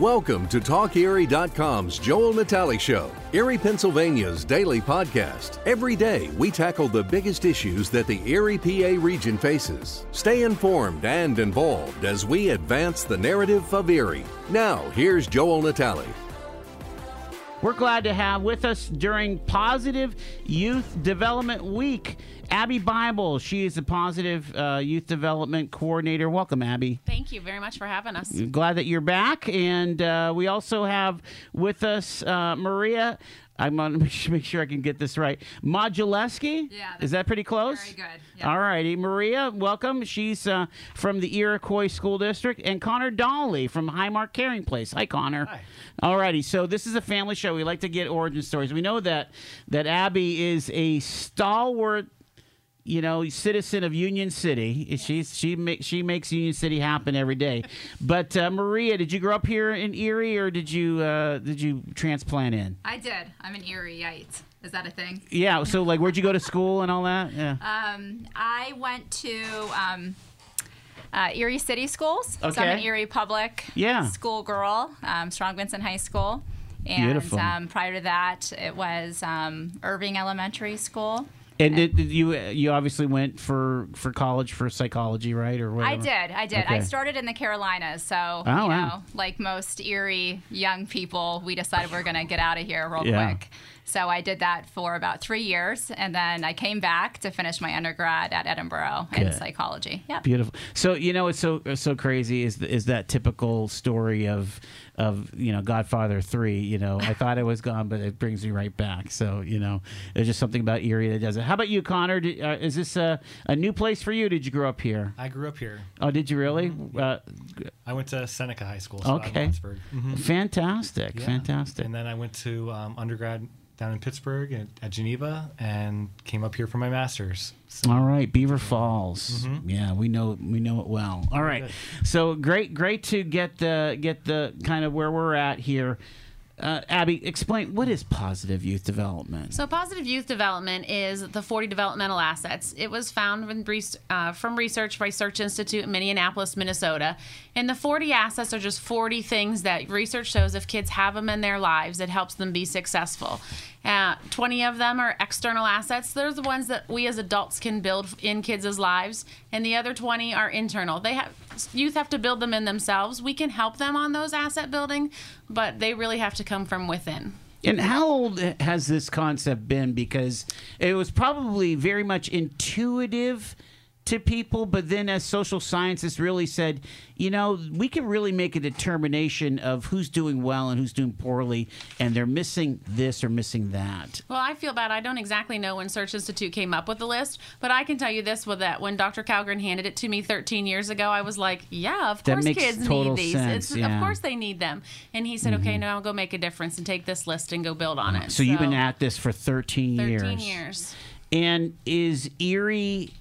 Welcome to TalkErie.com's Joel Natale Show, Erie, Pennsylvania's daily podcast. Every day, we tackle the biggest issues that the Erie PA region faces. Stay informed and involved as we advance the narrative of Erie. Now, here's Joel Natale. We're glad to have with us during Positive Youth Development Week Abby Bible. She is the Positive uh, Youth Development Coordinator. Welcome, Abby. Thank you very much for having us. Glad that you're back. And uh, we also have with us uh, Maria. I'm going to make sure I can get this right. Moduleski? Yeah, Is that pretty close? very good, yeah. All righty. Maria, welcome. She's uh, from the Iroquois School District. And Connor Dolly from Highmark Caring Place. Hi, Connor. Hi. All righty. So this is a family show. We like to get origin stories. We know that, that Abby is a stalwart you know, citizen of Union City. She's she makes she makes Union City happen every day. But uh, Maria, did you grow up here in Erie, or did you uh, did you transplant in? I did. I'm an Erieite. Is that a thing? Yeah. So like, where'd you go to school and all that? Yeah. Um, I went to um, uh, Erie City Schools. Okay. So I'm an Erie Public Yeah. school girl, um, Strong Vincent High School. And Beautiful. Um, prior to that, it was um, Irving Elementary School. And did, did you you obviously went for for college for psychology, right, or whatever? I did. I did. I started in the Carolinas. So, Oh, you know, wow. like most Erie young people, we decided we're going to get out of here real Yeah. quick. So I did that for about three years. And then I came back to finish my undergrad at Edinboro in psychology. Yeah. Beautiful. So you know it's so so crazy is is that typical story of of you know Godfather three. You know, I thought I was gone, but it brings me right back. So you know, there's just something about Erie that does it. How about you, Connor? Did, uh, is this a, a new place for you? Did you grow up here? I grew up here. Oh, did you really? Uh, I went to Seneca High School, so okay. Wattsburg. Mhm. Fantastic, Yeah. fantastic. And then I went to um, undergrad down in Pittsburgh at, at Geneva, and came up here for my master's. So, All right, Beaver Falls. Mm-hmm. Yeah, we know we know it well. All right, so great, great to get the get the kind of where we're at here. Uh, Abby, explain what is positive youth development. So, positive youth development is the 40 developmental assets. It was found res- uh, from research by Search Institute in Minneapolis, Minnesota. And the 40 assets are just 40 things that research shows if kids have them in their lives, it helps them be successful. Uh, 20 of them are external assets. They're the ones that we as adults can build in kids' lives, and the other 20 are internal. They have youth have to build them in themselves. We can help them on those asset building, but they really have to come from within. And how old has this concept been? Because it was probably very much intuitive to people, but then as social scientists really said, you know, we can really make a determination of who's doing well and who's doing poorly, and they're missing this or missing that. Well, I feel bad. I don't exactly know when Search Institute came up with the list, but I can tell you this: with that, when Dr. Calgren handed it to me 13 years ago, I was like, "Yeah, of course, kids need these. sense, It's, yeah. Mm-hmm. Of course, they need them." And he said, "Okay, now I'll go make a difference and take this list and go build on it." So, you've been at this for 13, 13 years. years. And is Erie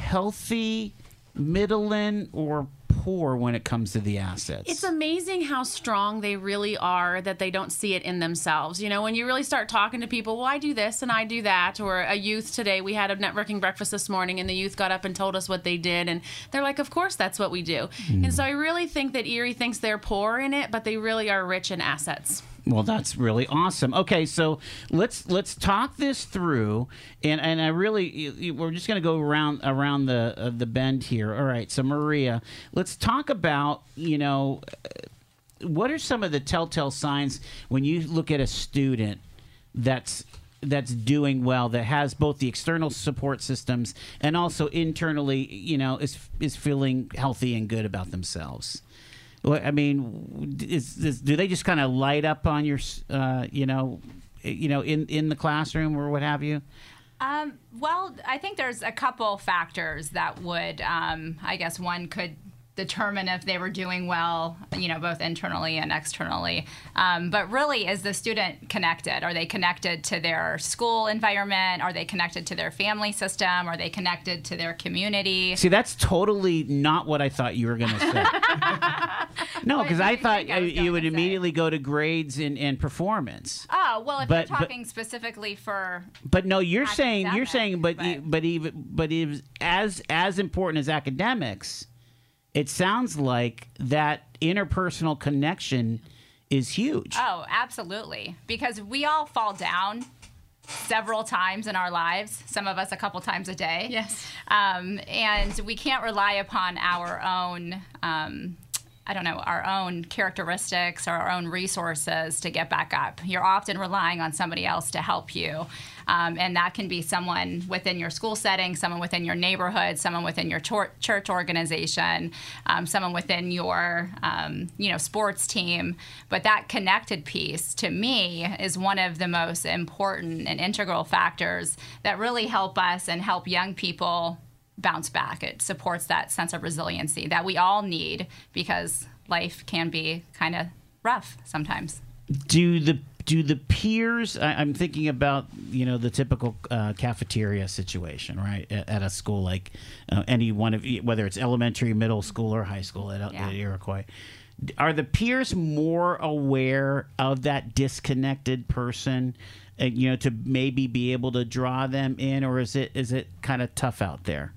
healthy, middling, or poor when it comes to the assets? It's amazing how strong they really are that they don't see it in themselves. You know, when you really start talking to people, well, I do this and I do that, or a youth today, we had a networking breakfast this morning and the youth got up and told us what they did. And they're like, of course, that's what we do. Hmm. And so I really think that Erie thinks they're poor in it, but they really are rich in assets. Well, that's really awesome. Okay, so let's let's talk this through, and and I really we're just going to go around around the uh, the bend here. All right, so Maria, let's talk about you know uh, what are some of the telltale signs when you look at a student that's that's doing well that has both the external support systems and also internally you know is is feeling healthy and good about themselves I mean, is, is do they just kind of light up on your, uh, you know, you know, in in the classroom or what have you? Um, well, I think there's a couple factors that would, um, I guess, one could determine if they were doing well, you know, both internally and externally. Um, but really, is the student connected? Are they connected to their school environment? Are they connected to their family system? Are they connected to their community? See, that's totally not what I thought you were going to say. no, because I thought I you would to say? immediately go to grades and, and performance. Oh well, if But- you're but- talking specifically for But no, you're saying you're saying, but but- but even but is as as important as academics, it sounds like that interpersonal connection is huge. Oh, absolutely. Because we all fall down several times in our lives, some of us a couple times a day. Yes. Um, and we can't rely upon our own. Um, I don't know, our own characteristics or our own resources to get back up. You're often relying on somebody else to help you. Um, and that can be someone within your school setting, someone within your neighborhood, someone within your tor- church organization, um, someone within your um, you know sports team. But that connected piece to me is one of the most important and integral factors that really help us and help young people bounce back. It supports that sense of resiliency that we all need because life can be kind of rough sometimes. do the do the peers I, i'm thinking about you know the typical uh, cafeteria situation right at, at a school like uh, any one of whether it's elementary middle school or high school at, Yeah. at iroquois are the peers more aware of that disconnected person uh, you know to maybe be able to draw them in or is it is it kind of tough out there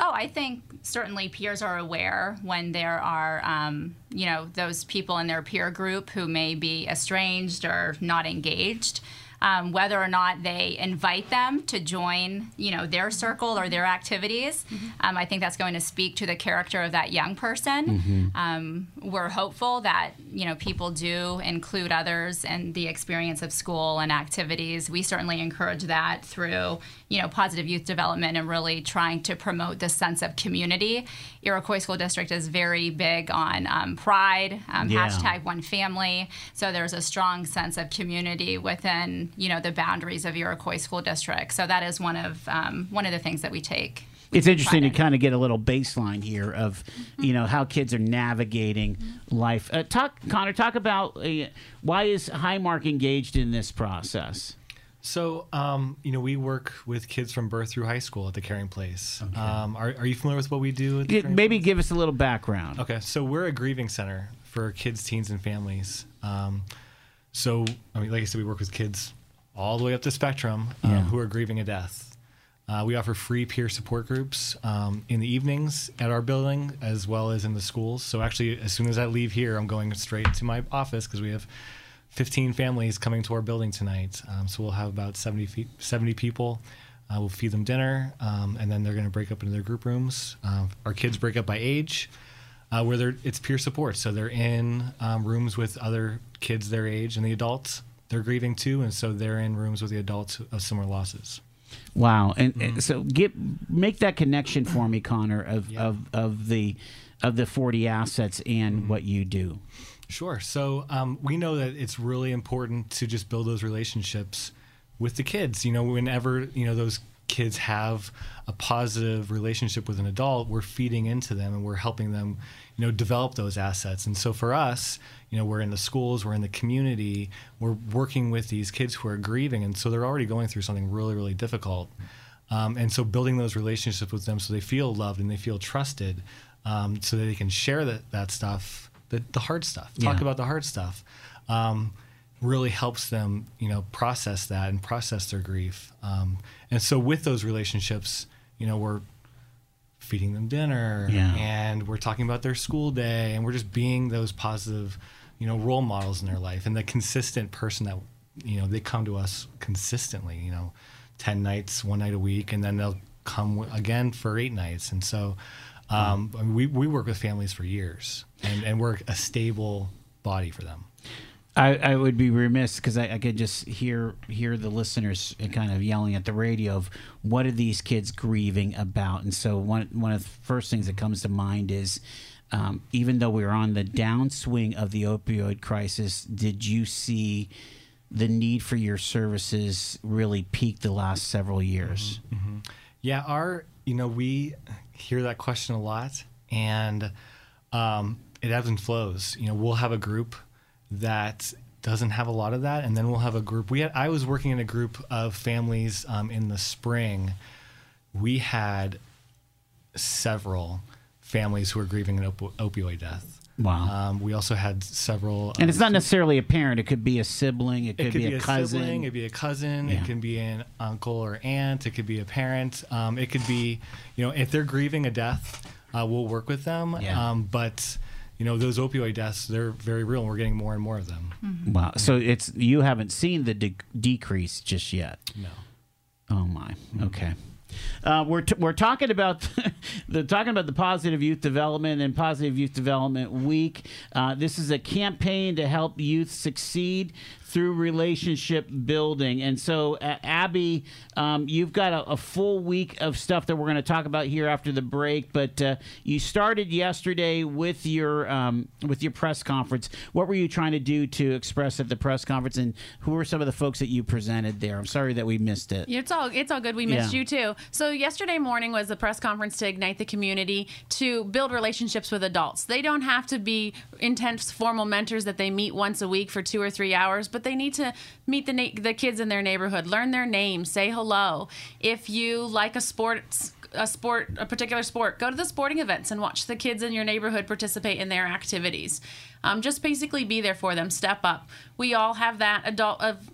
Oh, I think certainly peers are aware when there are, um, you know, those people in their peer group who may be estranged or not engaged. Um, whether or not they invite them to join, you know, their circle or their activities, um, I think that's going to speak to the character of that young person. Um, we're hopeful that you know people do include others in the experience of school and activities. We certainly encourage that through you know positive youth development and really trying to promote this sense of community. Iroquois School District is very big on um, pride, um, Yeah. hashtag one family. So there's a strong sense of community within you know the boundaries of Iroquois School District. So that is one of um, one of the things that we take. it's interesting to kind of get a little baseline here of you know how kids are navigating life uh, talk connor talk about uh, why is highmark engaged in this process So, um, you know, we work with kids from birth through high school at the Caring Place. Um, are, are you familiar with what we do? At the G- Caring maybe give us a little background Okay, so we're a grieving center for kids, teens, and families. Um, so, I mean, like I said, we work with kids all the way up the spectrum um, Yeah. who are grieving a death. Uh, we offer free peer support groups um, in the evenings at our building as well as in the schools. So, actually, as soon as I leave here, I'm going straight to my office because we have 15 families coming to our building tonight. Um, so, we'll have about 70, fe- 70 people. Uh, we'll feed them dinner, um, and then they're going to break up into their group rooms. Uh, our kids break up by age uh, where they're it's peer support. So they're in um, rooms with other kids their age and the adults. They're grieving too, and so they're in rooms with the adults of similar losses. wow and, and so get make that connection for me connor of, Yeah. of of the of the 40 assets and what you do Sure. So um, we know that it's really important to just build those relationships with the kids. You know, whenever you know those kids have a positive relationship with an adult, we're feeding into them and we're helping them, you know, develop those assets. And so for us, you know, we're in the schools, we're in the community, we're working with these kids who are grieving, and so they're already going through something really, really difficult. Um, and so building those relationships with them so they feel loved and they feel trusted, um, so that they can share that that stuff, the, the hard stuff, talk Yeah. about the hard stuff, um, really helps them, you know, process that and process their grief. Um, and so with those relationships, you know, we're feeding them dinner Yeah. and we're talking about their school day and we're just being those positive, you know, role models in their life and the consistent person that, you know, they come to us consistently, you know, 10 nights, one night a week, and then they'll come again for eight nights. And so um, we, we work with families for years and, and we're a stable body for them. I, I would be remiss because I, I could just hear hear the listeners kind of yelling at the radio of what are these kids grieving about, and so one one of the first things that comes to mind is um, even though we are on the downswing of the opioid crisis, did you see the need for your services really peak the last several years? Yeah, our you know we hear that question a lot, and um, it ebbs and flows. You know, we'll have a group that doesn't have a lot of that, and then we'll have a group. We had, I was working in a group of families um, in the spring. We had several families who were grieving an op- opioid death. Wow. Um, we also had several. and um, it's not necessarily a parent; it could be a sibling, it could, it could be, a, cousin. sibling, it could be a cousin, Yeah. it can be an uncle or aunt, it could be a parent. Um, it could be, you know, if they're grieving a death, uh, we'll work with them. Yeah. Um, but you know, those opioid deaths, they're very real and we're getting more and more of them. Wow. So it's you haven't seen the de- decrease just yet. No. Oh my. Okay. Uh, we're, t- we're talking about the talking about the positive youth development and positive youth development week. Uh, this is a campaign to help youth succeed through relationship building. And so, uh, Abby, um, you've got a, a, full week of stuff that we're going to talk about here after the break. But uh, you started yesterday with your um, with your press conference. What were you trying to do to express at the press conference, and who were some of the folks that you presented there? I'm sorry that we missed it. It's all it's all good. We missed Yeah. you too. So yesterday morning was the press conference to ignite the community to build relationships with adults. They don't have to be intense formal mentors that they meet once a week for two or three hours, but they need to meet the na- the kids in their neighborhood, learn their names, say hello. If you like a sports a sport a particular sport go to the sporting events and watch the kids in your neighborhood participate in their activities um, just basically be there for them step up we all have that adult of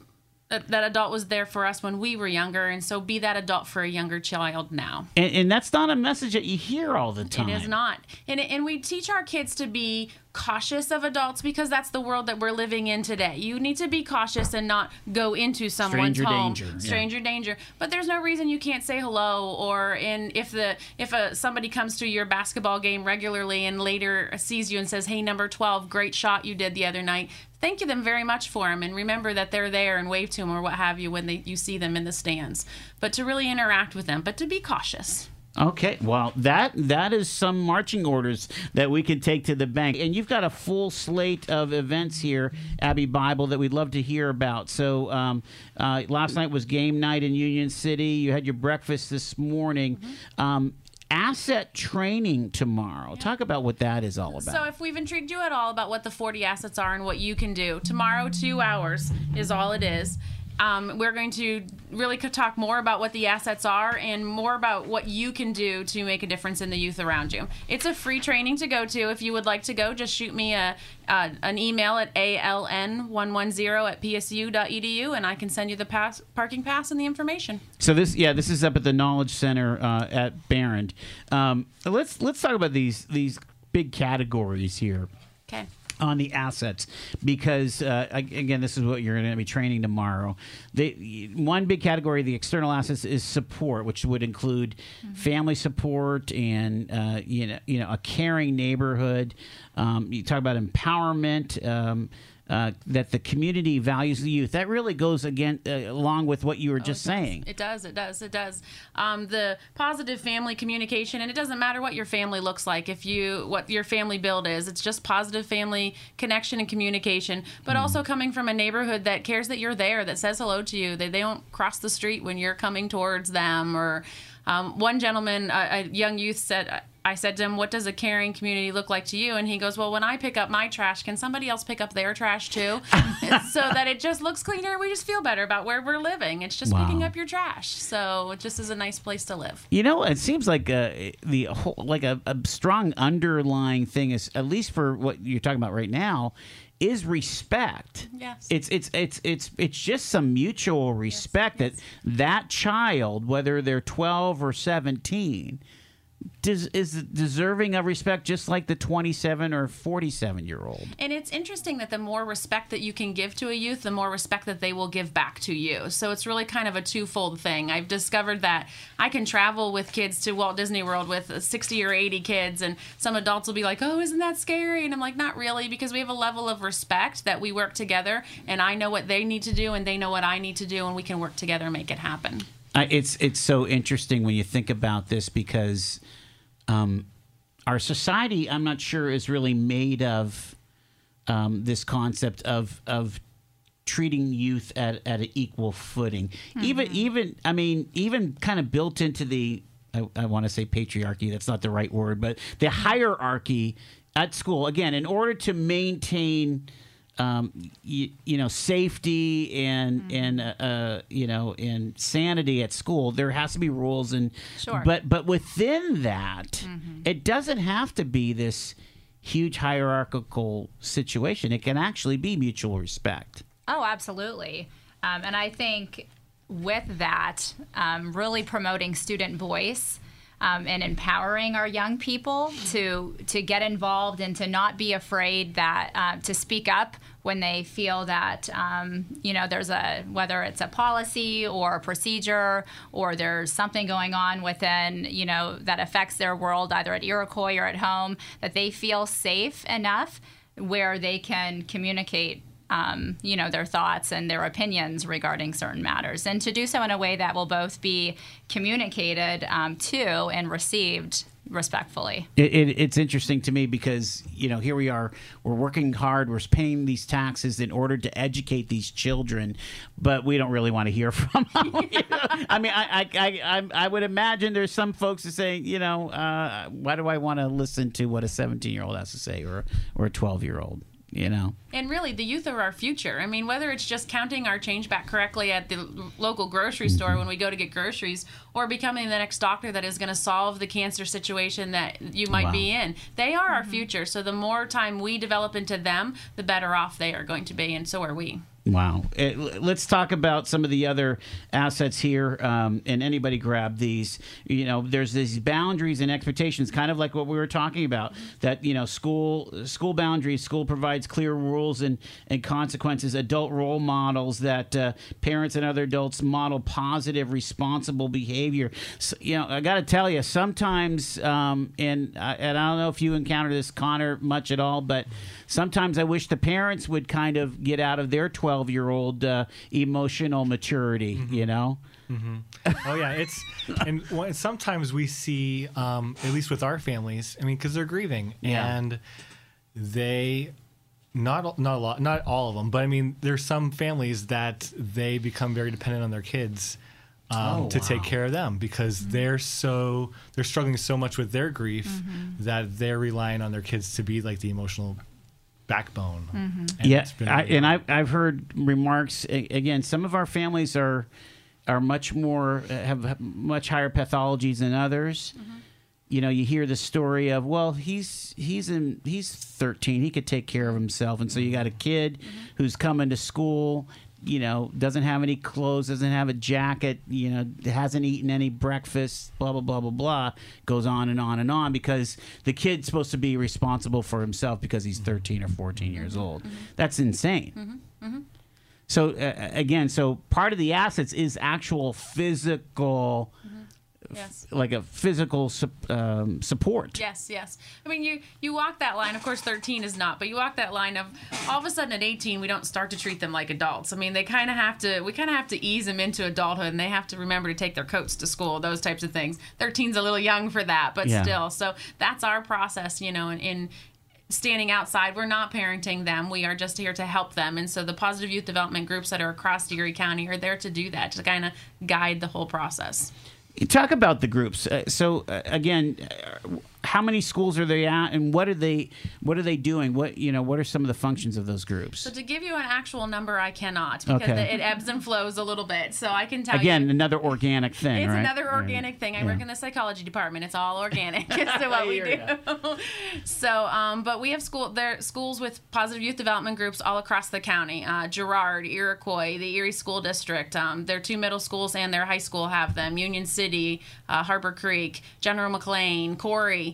uh, that adult was there for us when we were younger, and so be that adult for a younger child now. And, and that's not a message that you hear all the time. It is not. And, and we teach our kids to be cautious of adults because that's the world that we're living in today. You need to be cautious and not go into someone's Stranger home. danger, yeah. Stranger danger. But there's no reason you can't say hello or in if the if a somebody comes to your basketball game regularly and later sees you and says, "Hey, number 12, great shot you did the other night." Thank you them very much for them and remember that they're there and wave to them or what have you when they you see them in the stands. But to really interact with them, but to be cautious. Okay, well that that is some marching orders that we can take to the bank, and you've got a full slate of events here, Abby Bible, that we'd love to hear about. So um, uh, last night was game night in Union City. You had your breakfast this morning. Um, asset training tomorrow. Talk about what that is all about. So, if we've intrigued you at all about what the 40 assets are and what you can do, tomorrow, two hours is all it is. Um, we're going to really talk more about what the assets are and more about what you can do to make a difference in the youth around you. It's a free training to go to. If you would like to go, just shoot me a, uh, an email at aln110 at psu.edu and I can send you the pass, parking pass and the information. So this, yeah, this is up at the Knowledge Center uh, at Behrend. Um, let's let's talk about these these big categories here Okay. On the assets because uh, again, this is what you're going to be training tomorrow. The one big category, of the external assets, is support, which would include family support and uh, you know you know a caring neighborhood. Um, you talk about empowerment. Um, uh, that the community values the youth. That really goes again uh, along with what you were just saying. It does. It does. It does. Um, the positive family communication, and it doesn't matter what your family looks like. If you what your family build is, it's just positive family connection and communication. But also coming from a neighborhood that cares that you're there, that says hello to you, that they don't cross the street when you're coming towards them. Or um, one gentleman, a, a young youth said. I said to him, What does a caring community look like to you? And he goes, Well, when I pick up my trash, can somebody else pick up their trash too? so that it just looks cleaner. We just feel better about where we're living. It's just Wow. picking up your trash. So it just is a nice place to live. You know, it seems like uh, the whole, like a, a strong underlying thing is at least for what you're talking about right now is respect. Yes. It's it's it's it's it's just some mutual respect that that child, whether they're 12 or 17, des- is deserving of respect just like the 27 or 47 year old. And it's interesting that the more respect that you can give to a youth, the more respect that they will give back to you. So it's really kind of a twofold thing. I've discovered that I can travel with kids to Walt Disney World with uh, 60 or 80 kids, and some adults will be like, oh, isn't that scary? And I'm like, not really, because we have a level of respect that we work together, and I know what they need to do, and they know what I need to do, and we can work together and make it happen. I, it's it's so interesting when you think about this because um, our society, I'm not sure, is really made of um, this concept of of treating youth at, at an equal footing. Even even I mean even kind of built into the I, I want to say patriarchy. That's not the right word, but the hierarchy at school. Again, in order to maintain um, you, you know safety and and uh, uh, you know and sanity at school there has to be rules and Sure. but but within that it doesn't have to be this huge hierarchical situation it can actually be mutual respect Oh, absolutely. Um, and I think with that, um, really promoting student voice. Um, and empowering our young people to to get involved and to not be afraid that uh, to speak up when they feel that um, you know there's a whether it's a policy or a procedure or there's something going on within you know that affects their world either at Iroquois or at home that they feel safe enough where they can communicate um, you know their thoughts and their opinions regarding certain matters and to do so in a way that will both be communicated um, to and received respectfully. It, it, it's interesting to me because you know here we are, we're working hard, we're paying these taxes in order to educate these children, but we don't really want to hear from them. I mean, I, I, I, I would imagine there's some folks that say, you know, uh, why do I want to listen to what a 17 year old has to say or or a 12 year old? You know. And really, the youth are our future. I mean, whether it's just counting our change back correctly at the local grocery store mm-hmm. when we go to get groceries, or becoming the next doctor that is going to solve the cancer situation that you might Wow. be in, they are our mm-hmm. future. So the more time we develop into them, the better off they are going to be, and so are we. Wow. Uh, let's talk about some of the other assets here. Um, and anybody grab these. You know, there's these boundaries and expectations, kind of like what we were talking about. That you know, school school boundaries. School provides clear rules and and consequences. Adult role models that uh, parents and other adults model positive, responsible behavior. So, you know, I got to tell you, sometimes, um, and and I don't know if you encounter this, Connor, much at all, but sometimes I wish the parents would kind of get out of their 12 year old uh, emotional maturity, you know? oh yeah, it's and sometimes we see, um, at least with our families. I mean, because they're grieving Yeah. and they not not a lot, not all of them, but I mean, there's some families that they become very dependent on their kids. Um, Oh, to take care of them because they're so they're struggling so much with their grief that they're relying on their kids to be like the emotional backbone. Mm-hmm. And yeah, it's I, and I, I've heard remarks again. Some of our families are are much more uh, have much higher pathologies than others. Mm-hmm. You know, you hear the story of well, he's he's in he's 13, he could take care of himself, and so you got a kid mm-hmm. who's coming to school. You know, doesn't have any clothes, doesn't have a jacket. You know, hasn't eaten any breakfast. Blah blah blah blah blah. Goes on and on and on because the kid's supposed to be responsible for himself because he's 13 or 14 years old. Mm-hmm. Mm-hmm. That's insane. Mm-hmm. So uh, again, so part of the assets is actual physical, Yes. like a physical sup- um, support. Yes, yes. I mean, you you walk that line. Of course, 13 is not, but you walk that line of all of a sudden at 18, we don't start to treat them like adults. I mean, they kind of have to. We kind of have to ease them into adulthood, and they have to remember to take their coats to school. Those types of things. 13's a little young for that, but Yeah. still. So that's our process, you know, in. in standing outside we're not parenting them we are just here to help them and so the positive youth development groups that are across erie county are there to do that to kind of guide the whole process Talk about the groups. Uh, so uh, again, uh, how many schools are they at, and what are they what are they doing? What you know, what are some of the functions of those groups? So to give you an actual number, I cannot because Okay. it ebbs and flows a little bit. So I can tell you Again, you. another organic thing, It's right? another organic thing. I work in the psychology department. It's all organic as to what we do. so, um, but we have school there schools with positive youth development groups all across the county. Uh, Girard, Iroquois, the Erie School District. Um, their two middle schools and their high school have them. Union City, uh, Harbor Creek, General McLane, Corry.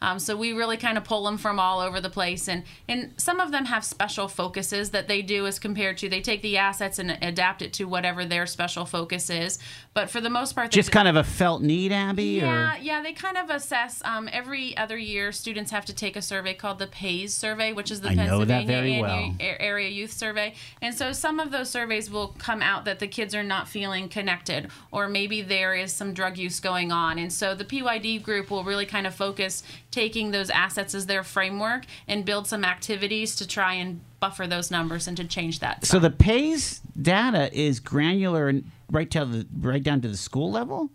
Um, so we really kind of pull them from all over the place, and and some of them have special focuses that they do as compared to they take the assets and adapt it to whatever their special focus is. But for the most part, Just do- kind of a felt need, Abby, yeah, or yeah, they kind of assess. Um, every other year, students have to take a survey called the PAYS survey, which is the I Pennsylvania well. Area Youth Survey. And so some of those surveys will come out that the kids are not feeling connected, or maybe there is some drug use going on. And so the PYD group will really kind of focus taking those assets as their framework and build some activities to try and buffer those numbers and to change that. so the pays data is granular and right down the right down to the school level.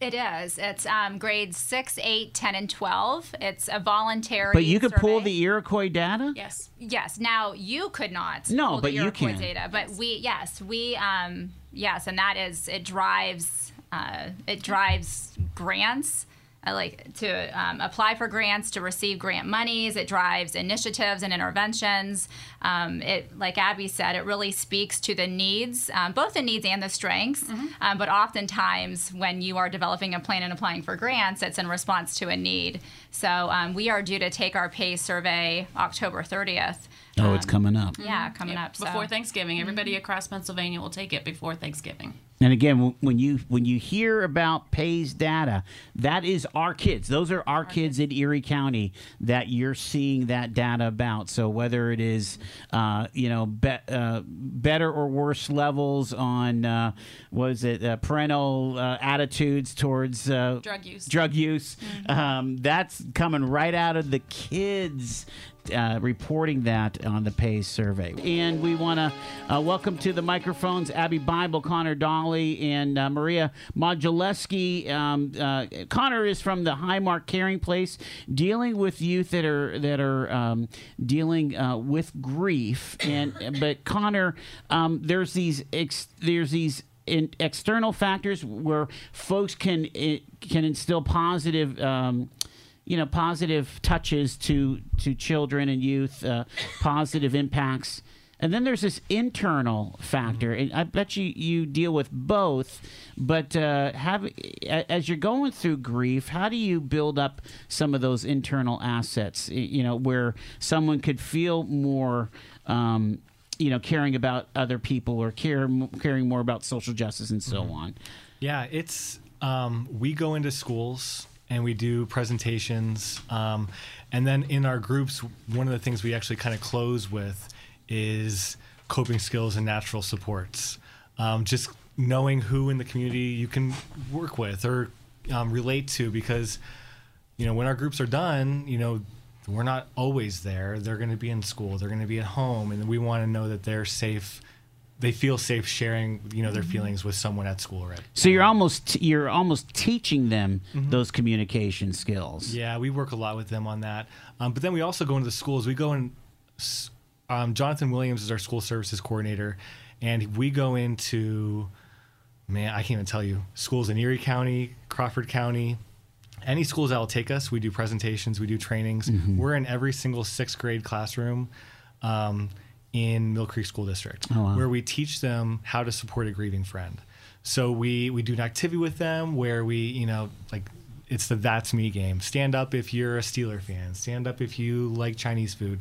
It is. It's um, grades 6, 8, 10, and 12. It's a voluntary. But you could pull the Iroquois data. yes. Yes. Now you could not. No, pull the but you Iroquois can. Data, but we yes we um yes, and that is it drives uh, it drives grants I like to um, apply for grants to receive grant monies. It drives initiatives and interventions. Um, it, like Abby said, it really speaks to the needs, um, both the needs and the strengths. Um, but oftentimes, when you are developing a plan and applying for grants, it's in response to a need. So um, we are due to take our PAYS survey October 30th. Oh, it's coming up. Yeah, coming up. So. before Thanksgiving. Everybody across Pennsylvania will take it before Thanksgiving. And again, when you when you hear about pays data, that is our kids. Those are our kids in Erie County that you're seeing that data about. So whether it is, uh, you know, be, uh, better or worse levels on, uh, was it uh, parental uh, attitudes towards uh, Drug use. drug use, um, that's coming right out of the kids. Uh, reporting that on the PAYS survey. And we want to uh, welcome to the microphones Abby Bible, Connor Dolly, and uh, Maria Moduleski. Um, uh, Connor is from the Highmark Caring Place, dealing with youth that are that are um, dealing uh, with grief. And but Connor, um, there's these ex- there's these in external factors where folks can eh, can instill positive. Um, you know positive touches to to children and youth uh, positive impacts. And then there's this internal factor and i bet you you deal with both but uh, have as you're going through grief how do you build up some of those internal assets you know where someone could feel more um, you know caring about other people or care caring more about social justice and so on? Yeah, it's um, we go into schools and we do presentations, um, and then in our groups, one of the things we actually kind of close with is coping skills and natural supports. Um, just knowing who in the community you can work with or um, relate to, because you know when our groups are done, you know we're not always there. They're going to be in school. They're going to be at home, and we want to know that they're safe. They feel safe sharing, you know, their feelings with someone at school right So you're almost you're almost teaching them those communication skills. Yeah, we work a lot with them on that. Um, but then we also go into the schools. We go in. Um, Jonathan Williams is our school services coordinator, and we go into, man, I can't even tell you, schools in Erie County, Crawford County, any schools that will take us. We do presentations, we do trainings. We're in every single sixth grade classroom. Um, in Millcreek School District, oh, wow. where we teach them how to support a grieving friend. So we we do an activity with them where we you know like it's the that's me game. Stand up if you're a Steeler fan. Stand up if you like Chinese food.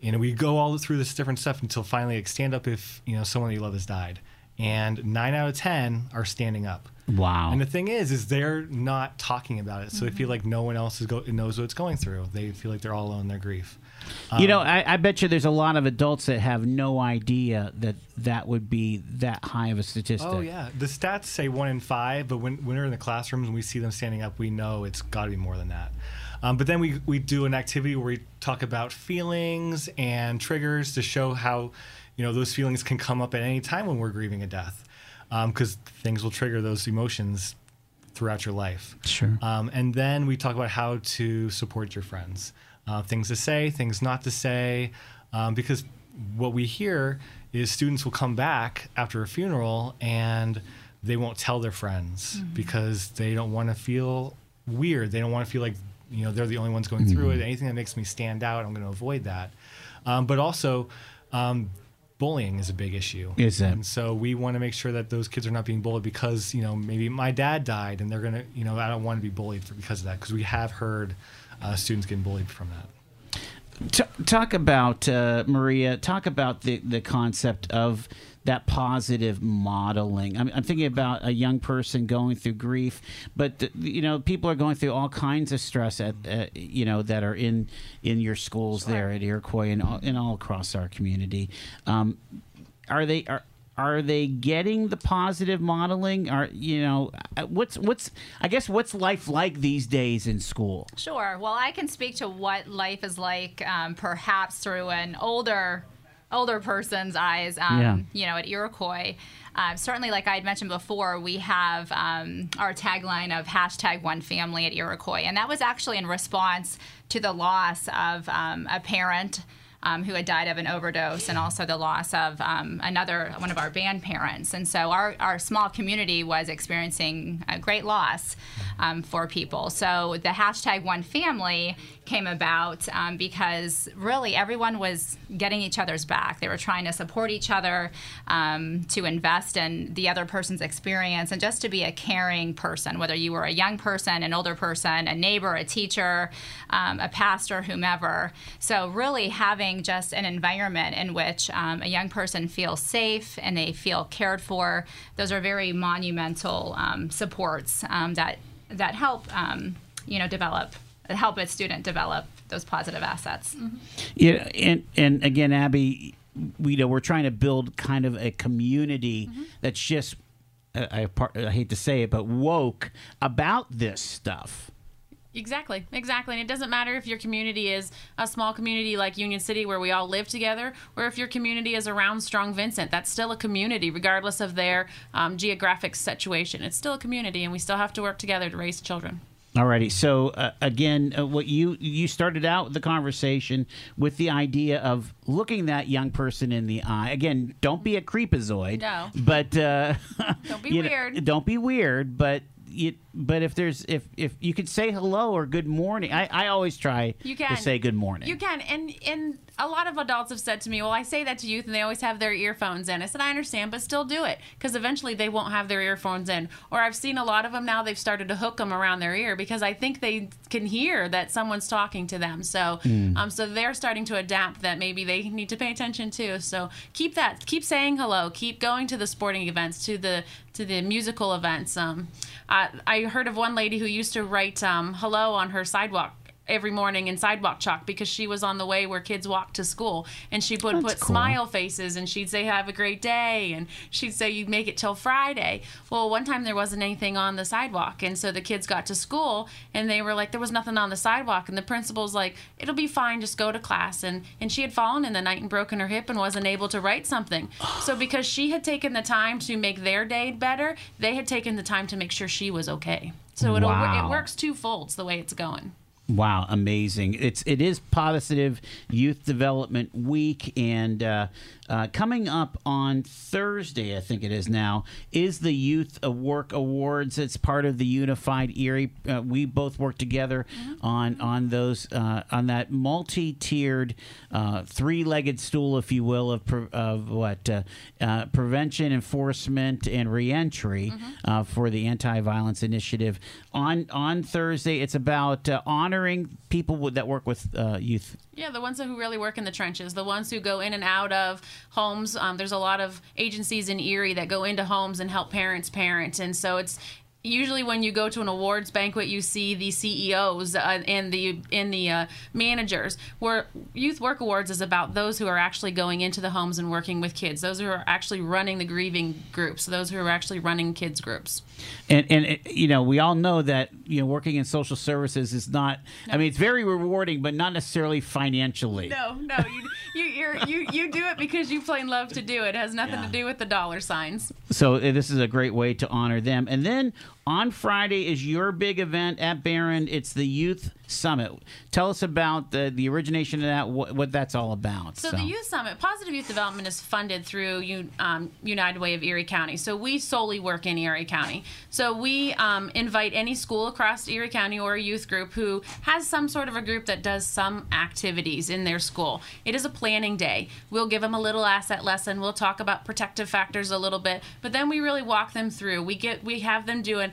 You know we go all through this different stuff until finally like stand up if you know someone you love has died. And nine out of ten are standing up. Wow. And the thing is, is they're not talking about it, so they feel like no one else is go- knows what it's going through. They feel like they're all alone in their grief. You know, I, I bet you there's a lot of adults that have no idea that that would be that high of a statistic. Oh yeah, the stats say one in five, but when, when we're in the classrooms and we see them standing up, we know it's got to be more than that. Um, but then we we do an activity where we talk about feelings and triggers to show how, you know, those feelings can come up at any time when we're grieving a death, because things will trigger those emotions throughout your life. Sure. Um, and then we talk about how to support your friends, uh, things to say, things not to say, um, because what we hear is students will come back after a funeral and they won't tell their friends because they don't want to feel weird. They don't want to feel like you know they're the only ones going through it. Anything that makes me stand out, I'm going to avoid that. Um, but also. Um, Bullying is a big issue. Is it? And so we want to make sure that those kids are not being bullied because you know maybe my dad died and they're gonna you know I don't want to be bullied for, because of that because we have heard uh, students getting bullied from that. T- talk about uh, Maria. Talk about the the concept of that positive modeling. I'm, I'm thinking about a young person going through grief, but you know, people are going through all kinds of stress at uh, you know that are in in your schools there at Iroquois and all, and all across our community. Um, are they are are they getting the positive modeling? Are you know uh, what's what's I guess what's life like these days in school? Sure. Well, I can speak to what life is like, um, perhaps through an older, older person's eyes. Um, Yeah. You know, at Iroquois. Uh, certainly, like I had mentioned before, we have um, our tagline of hashtag One Family at Iroquois, and that was actually in response to the loss of um, a parent. Um, who had died of an overdose, and also the loss of um, another one of our band parents. And so our, our small community was experiencing a great loss um, for people. So the hashtag One Family came about um, because really everyone was getting each other's back. They were trying to support each other, um, to invest in the other person's experience, and just to be a caring person, whether you were a young person, an older person, a neighbor, a teacher, um, a pastor, whomever. So, really having just an environment in which um, a young person feels safe and they feel cared for, those are very monumental um, supports um, that, that help, you know, develop help a student develop those positive assets. Mm-hmm. Yeah, and and again, Abby, we you know we're trying to build kind of a community mm-hmm. that's just I, I, I hate to say it, but woke about this stuff. Exactly, exactly. And it doesn't matter if your community is a small community like Union City where we all live together, or if your community is around Strong Vincent. That's still a community, regardless of their um, geographic situation. It's still a community, and we still have to work together to raise children. Alrighty. So uh, again, uh, what you you started out the conversation with the idea of looking that young person in the eye. Again, don't be a creepazoid. No. But uh, don't be weird. Know, don't be weird. But you, but if there's if if you could say hello or good morning, I, I always try you can. to say good morning. You can, and and a lot of adults have said to me, "Well, I say that to youth, and they always have their earphones in." I said, "I understand, but still do it because eventually they won't have their earphones in." Or I've seen a lot of them now; they've started to hook them around their ear because I think they can hear that someone's talking to them. So, mm. um, so they're starting to adapt that maybe they need to pay attention too. So keep that, keep saying hello, keep going to the sporting events, to the to the musical events. Um, I heard of one lady who used to write um, hello on her sidewalk every morning in sidewalk chalk because she was on the way where kids walk to school. And she would put cool. smile faces and she'd say have a great day. And she'd say you make it till friday. Well one time there wasn't anything on the sidewalk. And so the kids got to school and they were like there was nothing on the sidewalk. And the principal's like it'll be fine. Just go to class. And and she had fallen in the night and broken her hip and wasn't able to write something. So because she had taken the time to make their day better they had taken the time to make sure she was okay. So it wow. it works two folds the way it's going Wow, amazing! It's it is positive youth development week, and uh, uh, coming up on Thursday, I think it is now, is the Youth Work Awards. It's part of the Unified Erie. Uh, we both work together mm-hmm. on on those uh, on that multi-tiered, uh, three-legged stool, if you will, of pre- of what uh, prevention, enforcement, and reentry mm-hmm. for the Anti-Violence Initiative. On on Thursday, it's about honor honoring people that work with uh, youth. Yeah, the ones who really work in the trenches, the ones who go in and out of homes. Um, there's a lot of agencies in Erie that go into homes and help parents parent, and so it's usually when you go to an awards banquet you see the CEOs uh, and the in the uh, managers. Where youth work awards is about those who are actually going into the homes and working with kids. Those who are actually running the grieving groups. Those who are actually running kids groups. And and you know we all know that you know working in social services is not no. I mean it's very rewarding but not necessarily financially. No no you you you you do it because you plain love to do it. it has nothing yeah. to do with the dollar signs. So uh, this is a great way to honor them. And then on Friday is your big event at Behrend. It's the Youth Summit. Tell us about the, the origination of that, what, what that's all about. So, so, the Youth Summit, Positive Youth Development is funded through um, United Way of Erie County. So we solely work in Erie County. So we um, invite any school across Erie County or a youth group who has some sort of a group that does some activities in their school. It is a planning day. We'll give them a little asset lesson. We'll talk about protective factors a little bit, but then we really walk them through. We get we have them doing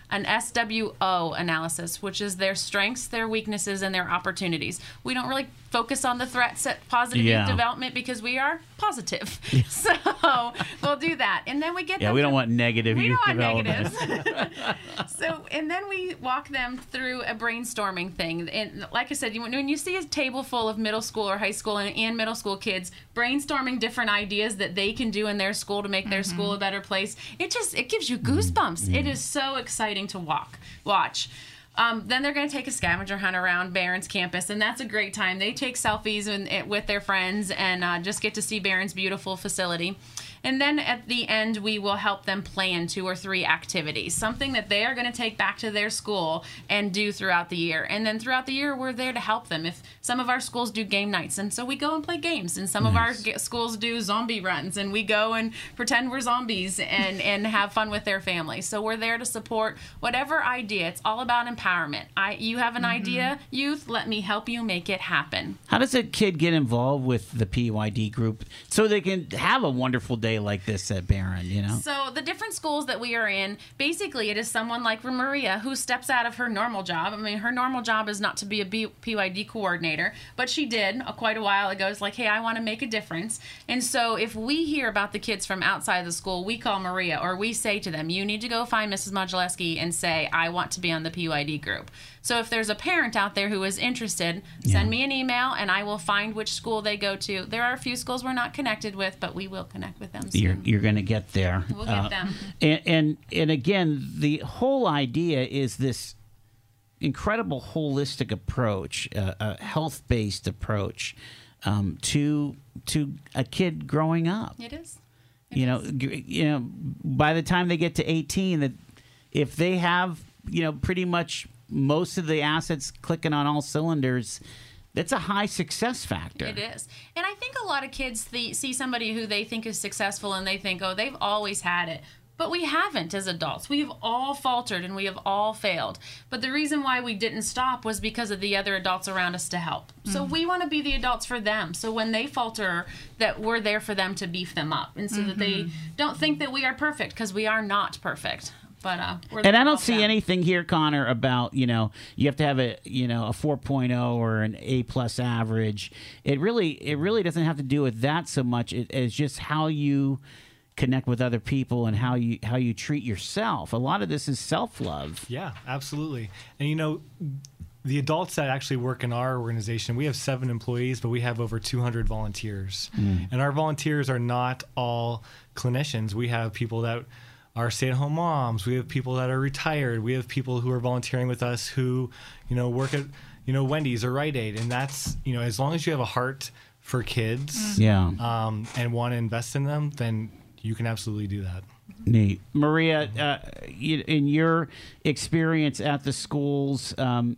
an SWO analysis, which is their strengths, their weaknesses, and their opportunities. We don't really focus on the threats at positive yeah. development because we are positive. Yeah. So we'll do that, and then we get. Yeah, we don't want negative we youth don't want development. so, and then we walk them through a brainstorming thing. And like I said, when you see a table full of middle school or high school and, and middle school kids brainstorming different ideas that they can do in their school to make their mm-hmm. school a better place, it just it gives you goosebumps. Mm-hmm. It is so exciting to walk watch. Um, then they're going to take a scavenger hunt around Behrend's campus, and that's a great time. They take selfies in, with their friends and uh, just get to see Behrend's beautiful facility. And then at the end, we will help them plan two or three activities, something that they are going to take back to their school and do throughout the year. And then throughout the year, we're there to help them. If some of our schools do game nights, and so we go and play games, and some Nice. of our g- schools do zombie runs, and we go and pretend we're zombies and, and have fun with their families. So we're there to support whatever idea. It's all about empowerment. I, you have an mm-hmm. idea, youth, let me help you make it happen. How does a kid get involved with the PYD group so they can have a wonderful day like this at Behrend? You know. So the different schools that we are in, basically, it is someone like Maria who steps out of her normal job. I mean, her normal job is not to be a PYD coordinator, but she did uh, quite a while ago. It's like, hey, I want to make a difference. And so if we hear about the kids from outside the school, we call Maria or we say to them, you need to go find Mrs. Modulewski and say, I want to be on the PYD group. So if there's a parent out there who is interested, send me an email and I will find which school they go to. There are a few schools we're not connected with, but we will connect with them. Soon. You're, you're going to get there. We'll get them. And, and and again, the whole idea is this incredible holistic approach, uh, a health based approach um, to to a kid growing up. It is. you know, you know, by the time they get to 18, that if they have, you know, pretty much most of the assets clicking on all cylinders, that's a high success factor. It is. And I think a lot of kids th- see somebody who they think is successful and they think, oh, they've always had it. But we haven't as adults. We've all faltered and we have all failed. But the reason why we didn't stop was because of the other adults around us to help. So mm-hmm. we want to be the adults for them. So when they falter, that we're there for them to beef them up. And so that they mm-hmm. don't think that we are perfect because we are not perfect. But uh, we're And I don't see them. anything here, Connor, about you know you have to have a you know a 4.0 or an A plus average. It really it really doesn't have to do with that so much. It, it's just how you connect with other people and how you how you treat yourself. A lot of this is self love. Yeah, absolutely. And you know, the adults that actually work in our organization, we have seven employees, but we have over 200 volunteers. And our volunteers are not all clinicians. We have people that are stay-at-home moms. We have people that are retired. We have people who are volunteering with us who, you know, work at, you know, Wendy's or Rite Aid. And that's, you know, as long as you have a heart for kids Yeah. um, and want to invest in them, then you can absolutely do that. Neat, Maria. Uh, in your experience at the schools, um,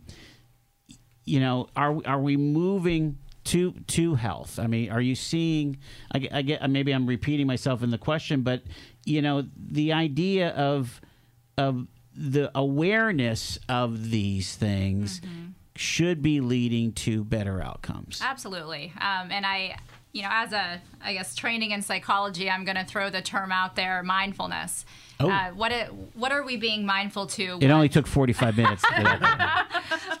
you know, are are we moving to to health? I mean, are you seeing? I, I get maybe I'm repeating myself in the question, but you know, the idea of of the awareness of these things should be leading to better outcomes. Absolutely. Um, and I, you know, as a, I guess, training in psychology, I'm going to throw the term out there mindfulness. Oh. Uh, what, it, what are we being mindful to? It only took 45 minutes. to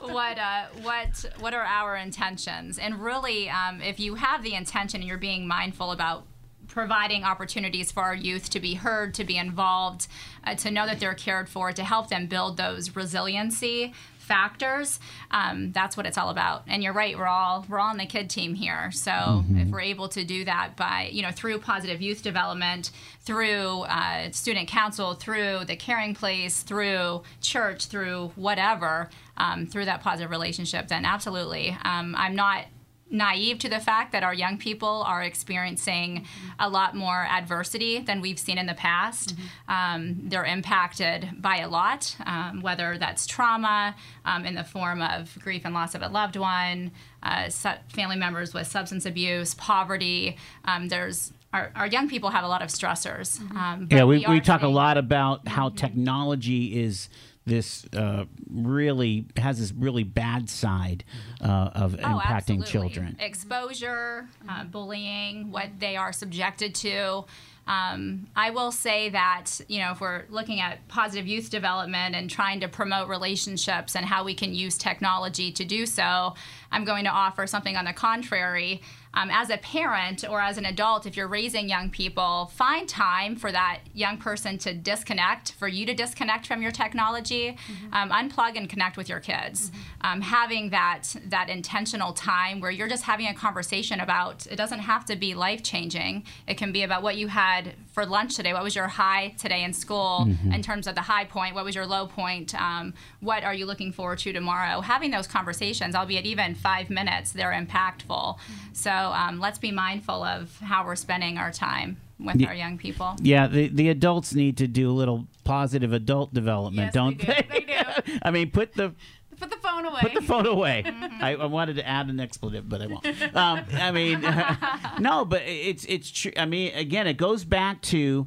what uh, what what are our intentions? And really, um, if you have the intention and you're being mindful about providing opportunities for our youth to be heard, to be involved, uh, to know that they're cared for, to help them build those resiliency factors. Um, that's what it's all about. And you're right we're all we're all on the kid team here. So if we're able to do that by you know through positive youth development through uh, student council through the caring place through church through whatever um, through that positive relationship then absolutely. Um, i'm not naive to the fact that our young people are experiencing a lot more adversity than we've seen in the past. Um, they're impacted by a lot, um, whether that's trauma um, in the form of grief and loss of a loved one, uh, su- family members with substance abuse, poverty. Um, there's our, our young people have a lot of stressors. Um, but yeah, we, are we talk a lot about how technology is this uh, really has this really bad side uh, of Oh, impacting absolutely. children. Exposure, uh, bullying, what they are subjected to. Um, I will say that, you know, if we're looking at positive youth development and trying to promote relationships and how we can use technology to do so, I'm going to offer something on the contrary. Um, as a parent or as an adult, if you're raising young people, find time for that young person to disconnect, for you to disconnect from your technology, um, unplug and connect with your kids. Um, having that that intentional time where you're just having a conversation about it doesn't have to be life changing. It can be about what you had for lunch today. What was your high today in school in terms of the high point? What was your low point? Um, what are you looking forward to tomorrow? Having those conversations, albeit even five minutes, they're impactful. So um, let's be mindful of how we're spending our time. with our young people. Yeah, the, the adults need to do a little positive adult development, Yes, don't they do. They do. I mean, put the Put the phone away. put the phone away. I, I wanted to add an expletive, but I won't. Um, I mean, no, but it's it's true. I mean, again, it goes back to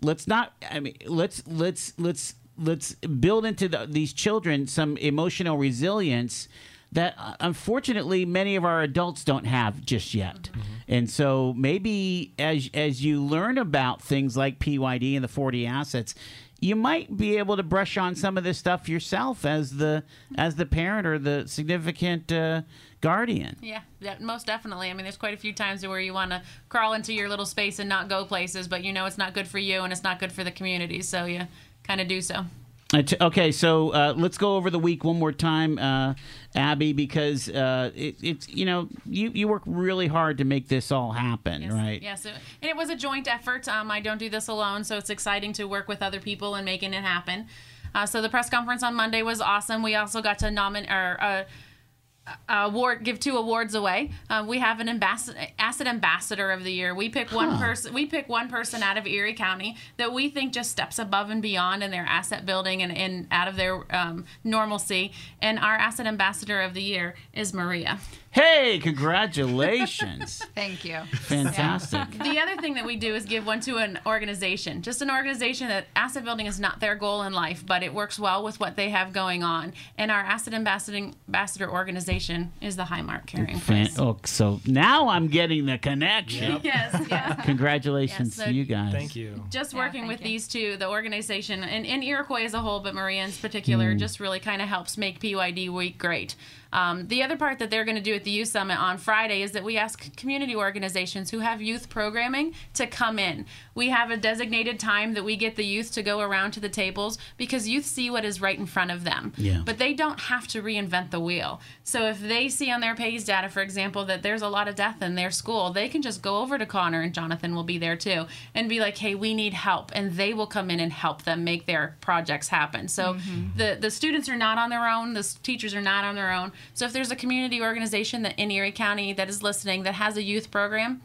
let's not. I mean, let's let's let's let's build into the, these children some emotional resilience that uh, unfortunately many of our adults don't have just yet. And so maybe as as you learn about things like PYD and the 40 assets, you might be able to brush on some of this stuff yourself as the as the parent or the significant uh, guardian. Yeah, most definitely. I mean, there's quite a few times where you want to crawl into your little space and not go places, but you know it's not good for you and it's not good for the community, so you kind of do so. Uh, Okay, so uh, let's go over the week one more time, uh, Abby, because uh, it, it's you know you you work really hard to make this all happen, Yes, right? Yes, it, and it was a joint effort. Um, I don't do this alone, so it's exciting to work with other people and making it happen. Uh, so the press conference on Monday was awesome. We also got to nominate or uh, award give two awards away. Uh, we have an ambassador, asset ambassador of the year. We pick one person. We pick one person out of Erie County that we think just steps above and beyond in their asset building and, and out of their um, normalcy. And our asset ambassador of the year is Maria. Hey, congratulations! Thank you. Fantastic. the other thing that we do is give one to an organization, just an organization that asset building is not their goal in life, but it works well with what they have going on. And our asset ambassador ambassador organization is the Highmark Caring Fan- Place. oh, so now I'm getting the connection. Yes, yeah. Congratulations Yes, so to you guys. Thank you. Just working thank with you. these two, the organization and, and Iroquois as a whole, but Maria in particular, hmm. just really kind of helps make PYD Week great. Um, the other part that they're going to do at the Youth Summit on Friday is that we ask community organizations who have youth programming to come in. We have a designated time that we get the youth to go around to the tables because youth see what is right in front of them. Yeah. But they don't have to reinvent the wheel. So if they see on their PAYS data, for example, that there's a lot of death in their school, they can just go over to Connor and Jonathan will be there too and be like, hey, we need help. And they will come in and help them make their projects happen. So mm-hmm. the, the students are not on their own, the teachers are not on their own. So if there's a community organization that in Erie County that is listening that has a youth program,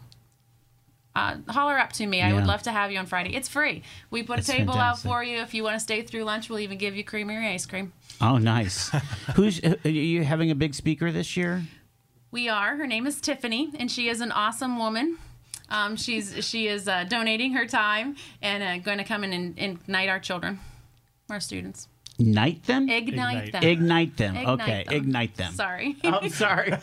uh, holler up to me. I would love to have you on Friday. It's free. We put That's a table fantastic. out for you. If you want to stay through lunch, we'll even give you creamery ice cream. Oh, nice. Who's are you having a big speaker this year? We are. Her name is Tiffany, and she is an awesome woman. Um, she's she is uh, donating her time and uh, going to come in and, and ignite our children, our students. Ignite them. Ignite, Ignite. them. Ignite them. Ignite okay, them. ignite them. Sorry. I'm sorry.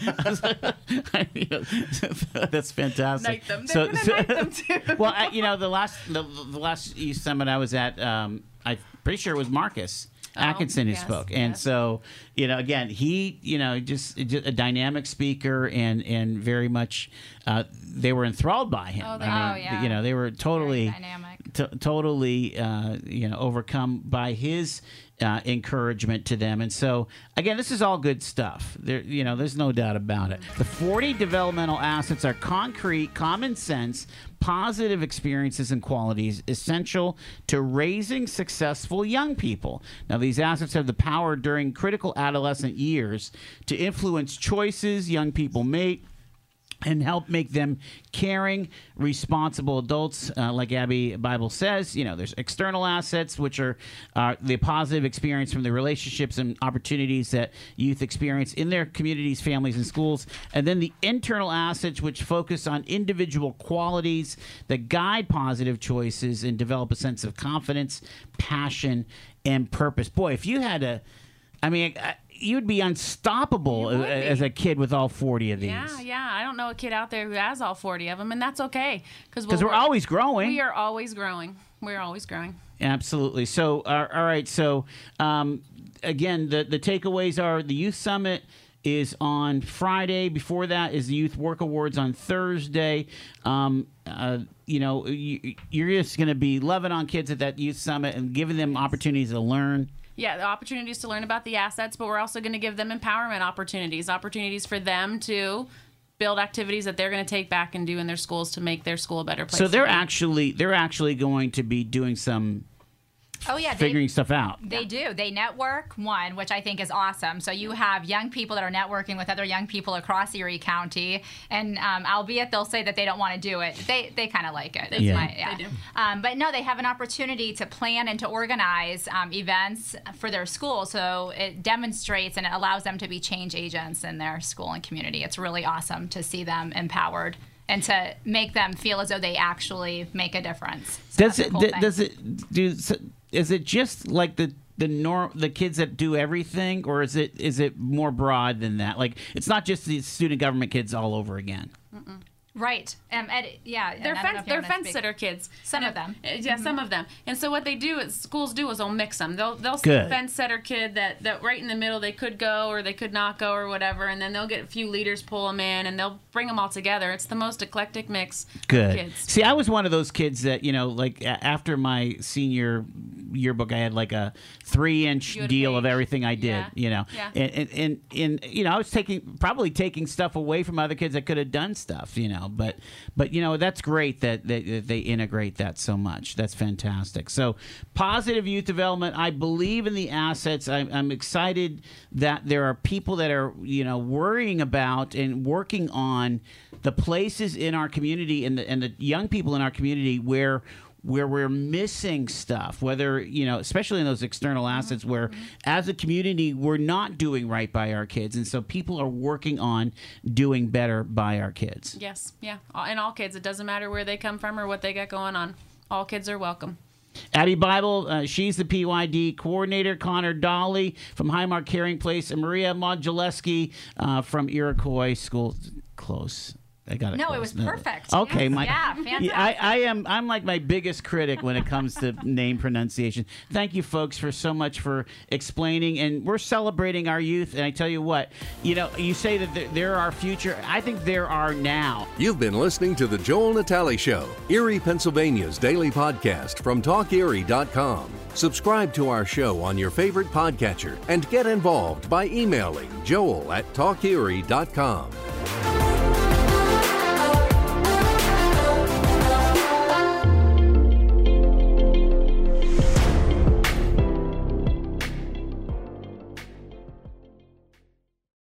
That's fantastic. Ignite them. They're So- so- ignite them too. well, I, you know, the last the, the last Summit I was at, um, I'm pretty sure it was Marcus Atkinson who Oh, yes, spoke, and yes. so you know, again, he, you know, just, just a dynamic speaker, and and very much, uh, they were enthralled by him. Oh, they I mean, Oh, yeah. you know, they were totally Very dynamic. t- totally uh, you know overcome by his uh, encouragement to them. And so again this is all good stuff. There you know there's no doubt about it. The 40 developmental assets are concrete common sense positive experiences and qualities essential to raising successful young people. Now these assets have the power during critical adolescent years to influence choices young people make and help make them caring, responsible adults, uh, like Abby Bible says. You know, there's external assets, which are uh, the positive experience from the relationships and opportunities that youth experience in their communities, families, and schools, and then the internal assets, which focus on individual qualities that guide positive choices and develop a sense of confidence, passion, and purpose. Boy, if you had a I mean, I- you'd be unstoppable would as be. a kid with all 40 of these. Yeah, yeah. I don't know a kid out there who has all 40 of them, and that's okay because Because we're always growing. we are always growing. We're always growing. Absolutely. So, uh, all right. So, um, again, the, the takeaways are the Youth Summit is on Friday. Before that is the Youth Work Awards on Thursday. Um, uh, you know, you, you're just going to be loving on kids at that Youth Summit and giving them opportunities to learn. Yeah, the opportunities to learn about the assets, but we're also going to give them empowerment opportunities, opportunities for them to build activities that they're going to take back and do in their schools to make their school a better place. So they're actually they're actually going to be doing some Oh, yeah, they- figuring stuff out. They do. They network one, which I think is awesome. So you have young people that are networking with other young people across Erie County, and um, albeit they'll say that they don't want to do it, they they kind of like it. It's Yeah. my- yeah. They do. Um, but no, they have an opportunity to plan and to organize um, events for their school. So it demonstrates and it allows them to be change agents in their school and community. It's really awesome to see them empowered and to make them feel as though they actually make a difference. So Does it? cool d- thing. Does it? Do? Is it just like the the norm the kids that do everything, or is it is it more broad than that? Like it's not just the student government kids all over again. Right. Um, Ed, yeah. They're I fence, they're fence speak. sitter kids. Some And of them. uh, Yeah, some of them. And so what they do is schools do is they'll mix them. They'll they'll see Good. a fence setter kid that that right in the middle they could go or they could not go or whatever, and then they'll get a few leaders pull them in and they'll bring them all together. It's the most eclectic mix. Good. Of kids. See, I was one of those kids that you know, like after my senior yearbook, I had like a three-inch You had deal of everything I did. Yeah. You know, Yeah. and, and and and you know, I was taking probably taking stuff away from other kids that could have done stuff. You know, but but you know, that's great that they, that they integrate that so much. That's fantastic. So positive youth development. I believe in the assets. I'm, I'm excited that there are people that are you know worrying about and working on the places in our community and the and the young people in our community where where we're missing stuff whether you know especially in those external assets where as a community we're not doing right by our kids and so people are working on doing better by our kids Yes, yeah, and all kids. It doesn't matter where they come from or what they got going on. All kids are welcome. Abby Bible, uh, she's the PYD coordinator. Connor Dolly from Highmark Caring Place, and Maria Moduleski uh, from Iroquois School. Close. I got it. No, it close. was perfect. Okay, Yes. my Yeah, fantastic. I, I am. I'm like my biggest critic when it comes to name pronunciation. Thank you, folks, for so much for explaining, and we're celebrating our youth. And I tell you what, you know, you say that they're, they're our future. I think there are now. You've been listening to The Joel Natale Show, Erie, Pennsylvania's daily podcast from TalkErie.com. Subscribe to our show on your favorite podcatcher and get involved by emailing joel at TalkErie.com.